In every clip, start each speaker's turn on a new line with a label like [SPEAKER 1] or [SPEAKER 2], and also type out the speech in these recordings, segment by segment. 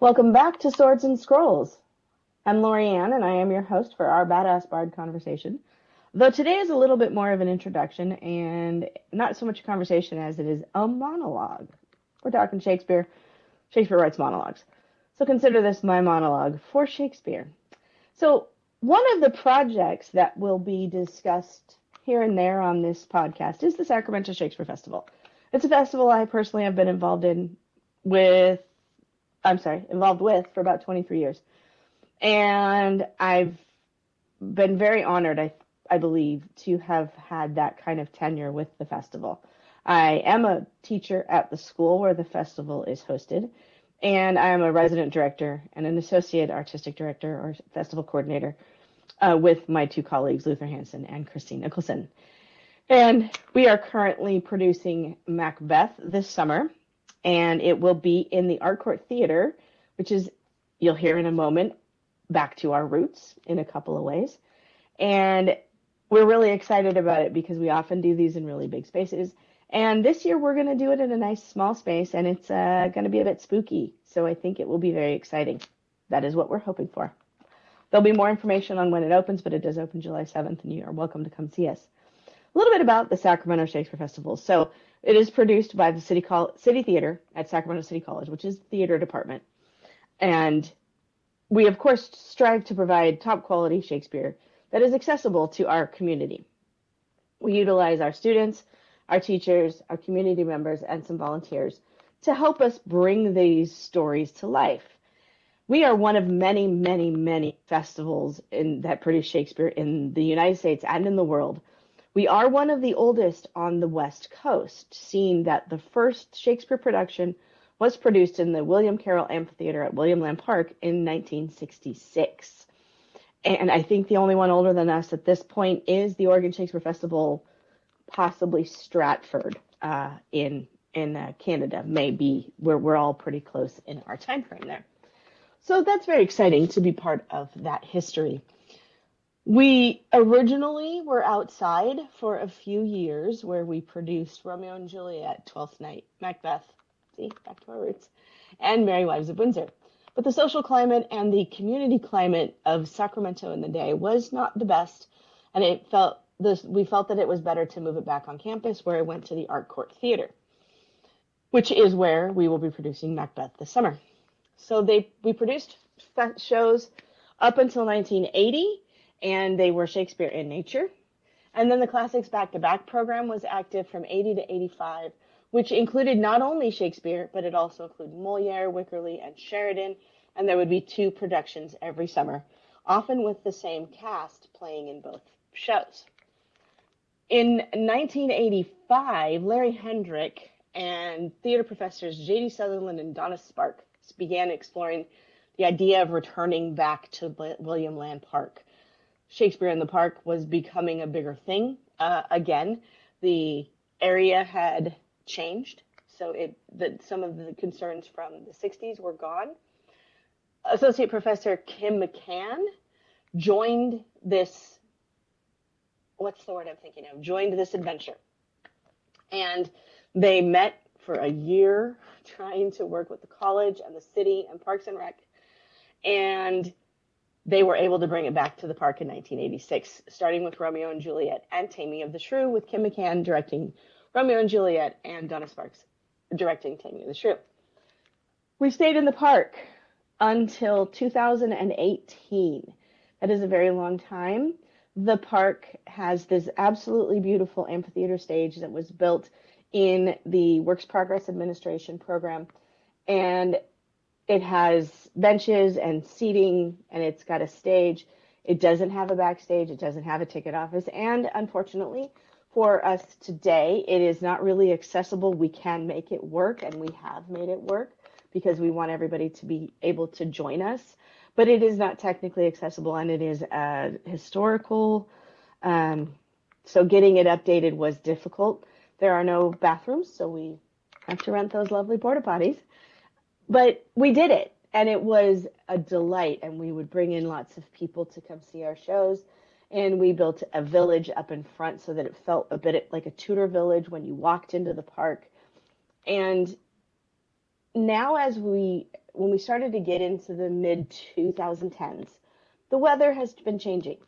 [SPEAKER 1] Welcome back to Swords and Scrolls. I'm Lorianne, and I am your host for our Badass Bard conversation. Though today is a little bit more of an introduction and not so much a conversation as it is a monologue. We're talking Shakespeare. Shakespeare writes monologues. So consider this my monologue for Shakespeare. So, one of the projects that will be discussed here and there on this podcast is the Sacramento Shakespeare Festival. It's a festival I personally have been involved in with, I'm sorry, involved with for about 23 years. And I've been very honored, I, I believe, to have had that kind of tenure with the festival. I am a teacher at the school where the festival is hosted, and I am a resident director and an associate artistic director or festival coordinator uh, with my two colleagues, Luther Hanson and Christine Nicholson. And we are currently producing Macbeth this summer, and it will be in the Art Court Theater, which is, you'll hear in a moment, back to our roots in a couple of ways. And we're really excited about it because we often do these in really big spaces. And this year we're going to do it in a nice small space, and it's uh, going to be a bit spooky. So I think it will be very exciting. That is what we're hoping for. There'll be more information on when it opens, but it does open July 7th, and you are welcome to come see us a little bit about the Sacramento Shakespeare Festival. So it is produced by the City, Col- City Theater at Sacramento City College, which is the theater department. And we, of course, strive to provide top quality Shakespeare that is accessible to our community. We utilize our students, our teachers, our community members, and some volunteers to help us bring these stories to life. We are one of many, many, many festivals in, that produce Shakespeare in the United States and in the world. We are one of the oldest on the West Coast, seeing that the first Shakespeare production was produced in the William Carroll Amphitheater at William Land Park in 1966. And I think the only one older than us at this point is the Oregon Shakespeare Festival, possibly Stratford uh, in in uh, Canada, maybe where we're all pretty close in our time frame there. So that's very exciting to be part of that history. We originally were outside for a few years where we produced Romeo and Juliet, Twelfth Night, Macbeth, see, back to our roots, and Merry Wives of Windsor. But the social climate and the community climate of Sacramento in the day was not the best, and it felt this, we felt that it was better to move it back on campus where it went to the Art Court Theater, which is where we will be producing Macbeth this summer. So they we produced shows up until 1980 and they were Shakespeare in nature. And then the Classics Back to Back program was active from 80 to 85, which included not only Shakespeare, but it also included Moliere, Wycherley, and Sheridan. And there would be two productions every summer, often with the same cast playing in both shows. In 1985, Larry Hendrick and theater professors J.D. Sutherland and Donna Sparks began exploring the idea of returning back to William Land Park Shakespeare in the Park was becoming a bigger thing. Uh, again, the area had changed, so it that some of the concerns from the 60s were gone. Associate Professor Kim McCann joined this. What's the word I'm thinking of? Joined this adventure, and they met for a year trying to work with the college and the city and Parks and Rec, and they were able to bring it back to the park in 1986, starting with Romeo and Juliet and Taming of the Shrew, with Kim McCann directing Romeo and Juliet and Donna Sparks directing Taming of the Shrew. We stayed in the park until 2018. That is a very long time. The park has this absolutely beautiful amphitheater stage that was built in the Works Progress Administration program. And it has benches and seating and it's got a stage. It doesn't have a backstage, it doesn't have a ticket office, and unfortunately for us today, it is not really accessible. We can make it work and we have made it work because we want everybody to be able to join us, but it is not technically accessible and it is a historical um, so getting it updated was difficult. There are no bathrooms, so we have to rent those lovely porta potties but we did it and it was a delight and we would bring in lots of people to come see our shows and we built a village up in front so that it felt a bit like a tudor village when you walked into the park and now as we when we started to get into the mid 2010s, the weather has been changing.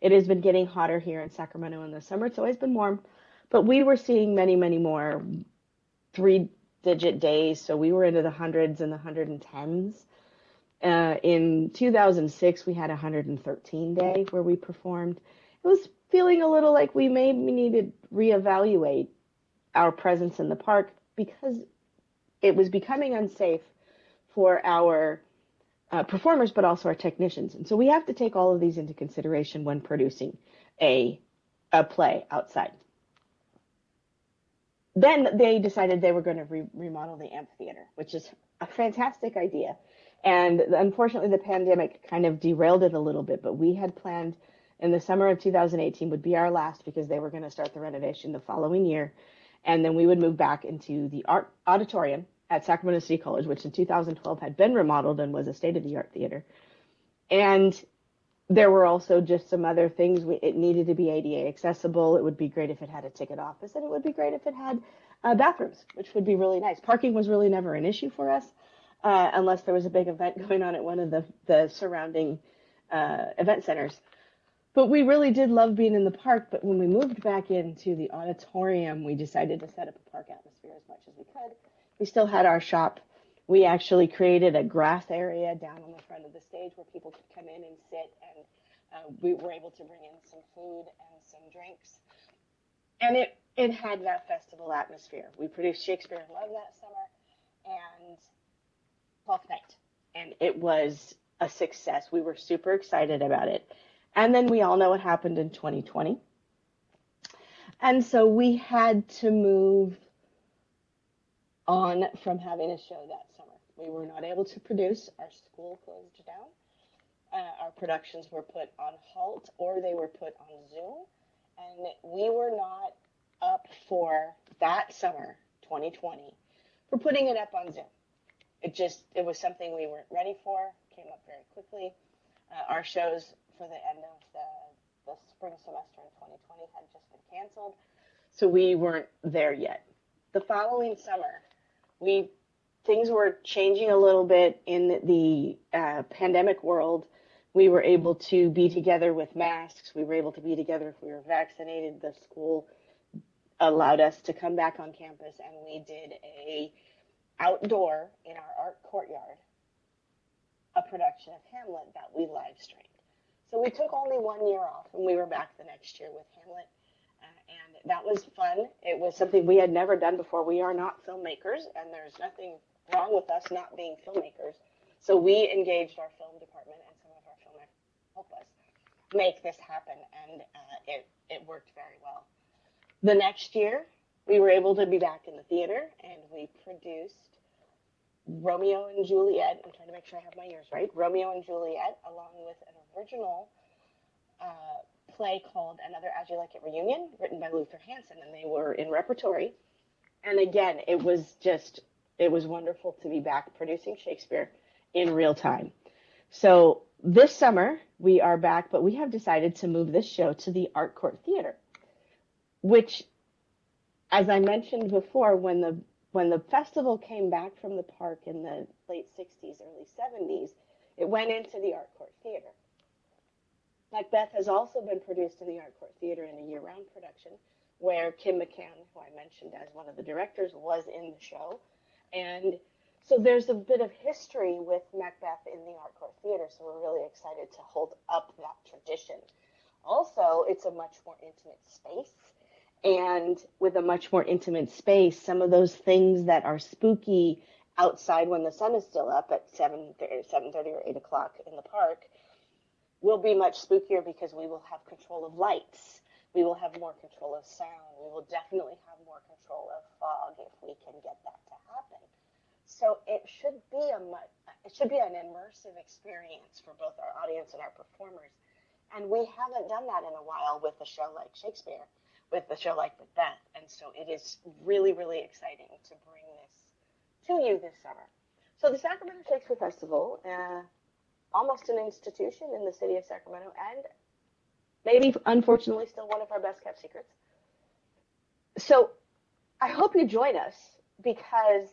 [SPEAKER 1] It has been getting hotter here in Sacramento in the summer. It's always been warm, but we were seeing many, many more three digit days. So we were into the hundreds and the 110s. Uh, in 2006, we had a 113 day where we performed. It was feeling a little like we maybe needed reevaluate our presence in the park because it was becoming unsafe for our uh, performers, but also our technicians. And so we have to take all of these into consideration when producing a, a play outside. Then they decided they were going to re- remodel the amphitheater, which is a fantastic idea. And unfortunately, the pandemic kind of derailed it a little bit, but we had planned in the summer of 2018 would be our last because they were going to start the renovation the following year. And then we would move back into the art auditorium at Sacramento City College, which in 2012 had been remodeled and was a state of the art theater. And there were also just some other things. It needed to be ADA accessible. It would be great if it had a ticket office, and it would be great if it had uh, bathrooms, which would be really nice. Parking was really never an issue for us, uh, unless there was a big event going on at one of the the surrounding uh, event centers. But we really did love being in the park. But when we moved back into the auditorium, we decided to set up a park atmosphere as much as we could we still had our shop. We actually created a grass area down on the front of the stage where people could come in and sit, and uh, we were able to bring in some food and some drinks. And it it had that festival atmosphere. We produced Shakespeare in Love that summer, and Twelfth Night, and it was a success. We were super excited about it. And then we all know what happened in 2020. And so we had to move on from having a show that. We were not able to produce. Our school closed down. Uh, our productions were put on halt or they were put on Zoom. And we were not up for that summer, 2020, for putting it up on Zoom. It just, it was something we weren't ready for, came up very quickly. Uh, our shows for the end of the, the spring semester in 2020 had just been canceled. So we weren't there yet. The following summer, we things were changing a little bit in the uh, pandemic world. We were able to be together with masks. We were able to be together if we were vaccinated. The school allowed us to come back on campus, and we did a outdoor in our art courtyard a production of Hamlet that we live streamed. So we took only one year off, and we were back the next year with Hamlet and that was fun. It was something we had never done before. We are not filmmakers, and there's nothing wrong with us not being filmmakers. So we engaged our film department and some of our filmmakers help us make this happen, and uh, it it worked very well. The next year, we were able to be back in the theater, and we produced Romeo and Juliet. I'm trying to make sure I have my years right. Romeo and Juliet, along with an original. Uh, play called Another As You Like It Reunion, written by Luther Hanson, and they were in repertory. And again, it was just, it was wonderful to be back producing Shakespeare in real time. So this summer, we are back, but we have decided to move this show to the Art Court Theater, which, as I mentioned before, when the when the festival came back from the park in the late 60s, early 70s, it went into the Art Court Theater. Macbeth has also been produced in the Art Court Theater in a year-round production, where Kim McCann, who I mentioned as one of the directors, was in the show. And so there's a bit of history with Macbeth in the Art Court Theater, so we're really excited to hold up that tradition. Also, it's a much more intimate space. And with a much more intimate space, some of those things that are spooky outside when the sun is still up at 7, 7.30 or 8 o'clock in the park will be much spookier because we will have control of lights. We will have more control of sound. We will definitely have more control of fog if we can get that happen. So it should be a it should be an immersive experience for both our audience and our performers. And we haven't done that in a while with a show like Shakespeare, with a show like Macbeth. And so it is really, really exciting to bring this to you this summer. So the Sacramento Shakespeare Festival uh, almost an institution in the city of Sacramento and maybe unfortunately still one of our best kept secrets. So I hope you join us because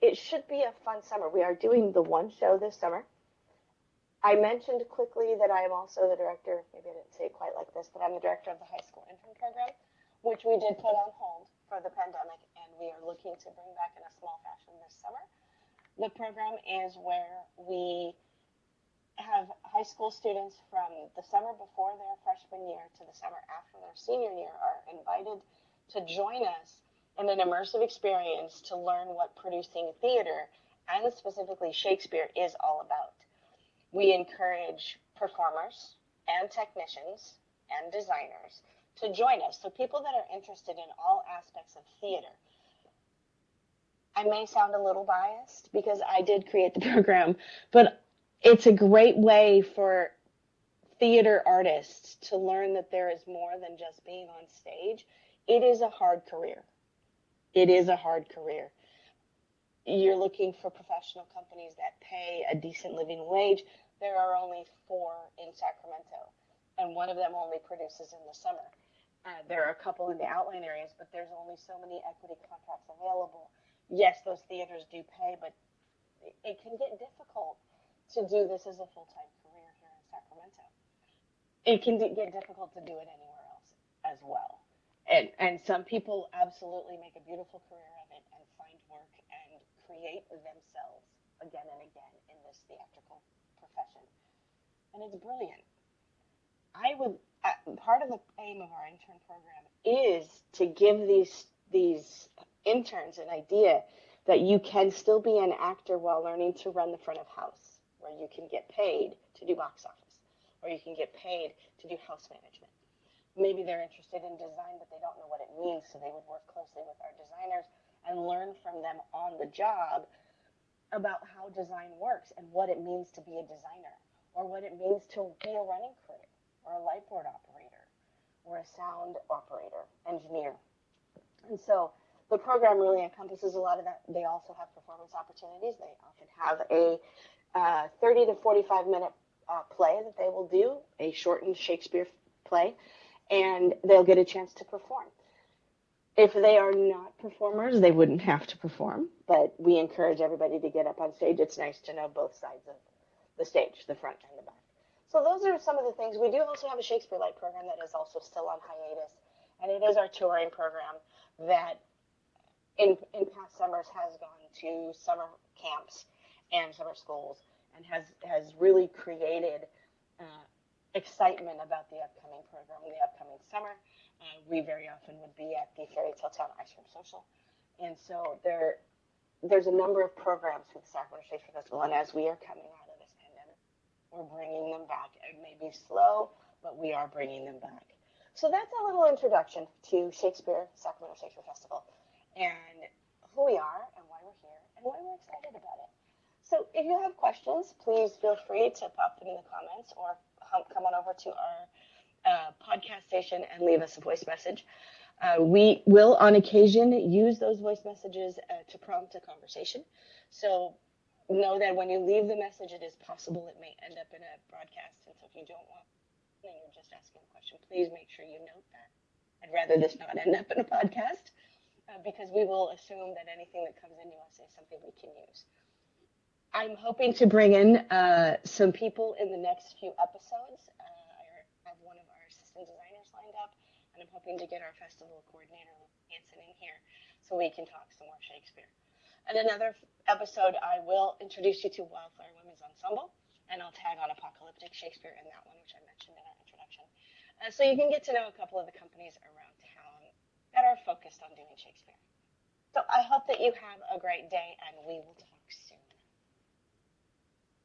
[SPEAKER 1] it should be a fun summer. We are doing the one show this summer. I mentioned quickly that I am also the director, maybe I didn't say it quite like this, but I'm the director of the high school intern program, which we did put on hold for the pandemic, and we are looking to bring back in a small fashion this summer. The program is where we have high school students from the summer before their freshman year to the summer after their senior year are invited to join us in an immersive experience to learn what producing theater and specifically Shakespeare is all about we encourage performers and technicians and designers to join us. So people that are interested in all aspects of theater. I may sound a little biased because I did create the program, but it's a great way for theater artists to learn that there is more than just being on stage. It is a hard career. It is a hard career. You're looking for professional companies that pay a decent living wage, there are only four in Sacramento, and one of them only produces in the summer. Uh, there are a couple in the outline areas, but there's only so many equity contracts available. Yes, those theaters do pay, but it, it can get difficult to do this as a full time career here in Sacramento. It can d- get difficult to do it anywhere else as well. And, and some people absolutely make a beautiful career of it and find work and create themselves again and again in this theatrical profession, and it's brilliant. I would uh, part of the aim of our intern program is to give these these interns an idea that you can still be an actor while learning to run the front of house, where you can get paid to do box office, or you can get paid to do house management. Maybe they're interested in design, but they don't know what it means, so they would work closely with our designers and learn from them on the job about how design works and what it means to be a designer or what it means to be a running critic or a light board operator or a sound operator, engineer. And so the program really encompasses a lot of that. They also have performance opportunities. They often have a uh, 30 to 45 minute uh, play that they will do, a shortened Shakespeare play, and they'll get a chance to perform. If they are not performers, they wouldn't have to perform, but we encourage everybody to get up on stage. It's nice to know both sides of the stage, the front and the back. So those are some of the things. We do also have a Shakespeare Light program that is also still on hiatus, and it is our touring program that in, in past summers has gone to summer camps and summer schools and has, has really created uh, excitement about the upcoming program, the upcoming summer. Uh, we very often would be at the Fairy Tale Town Ice Cream Social. And so there, there's a number of programs through the Sacramento Shakespeare Festival. And as we are coming out of this pandemic, we're bringing them back. It may be slow, but we are bringing them back. So that's a little introduction to Shakespeare, Sacramento Shakespeare Festival, and who we are and why we're here and why we're excited about it. So if you have questions, please feel free to pop them in the comments or come on over to our uh, podcast station and leave us a voice message. Uh, we will, on occasion, use those voice messages uh, to prompt a conversation. So know that when you leave the message, it is possible it may end up in a broadcast. And so if you don't want, and you're just asking a question, please make sure you note that. I'd rather this not end up in a podcast uh, because we will assume that anything that comes into us is something we can use. I'm hoping to bring in uh, some people in the next few episodes Uh, I have one of our assistant designers lined up, and I'm hoping to get our festival coordinator, Hanson, in here so we can talk some more Shakespeare. And another episode, I will introduce you to Wildflower Women's Ensemble, and I'll tag on Apocalyptic Shakespeare in that one, which I mentioned in our introduction. Uh, so you can get to know a couple of the companies around town that are focused on doing Shakespeare. So I hope that you have a great day, and we will talk.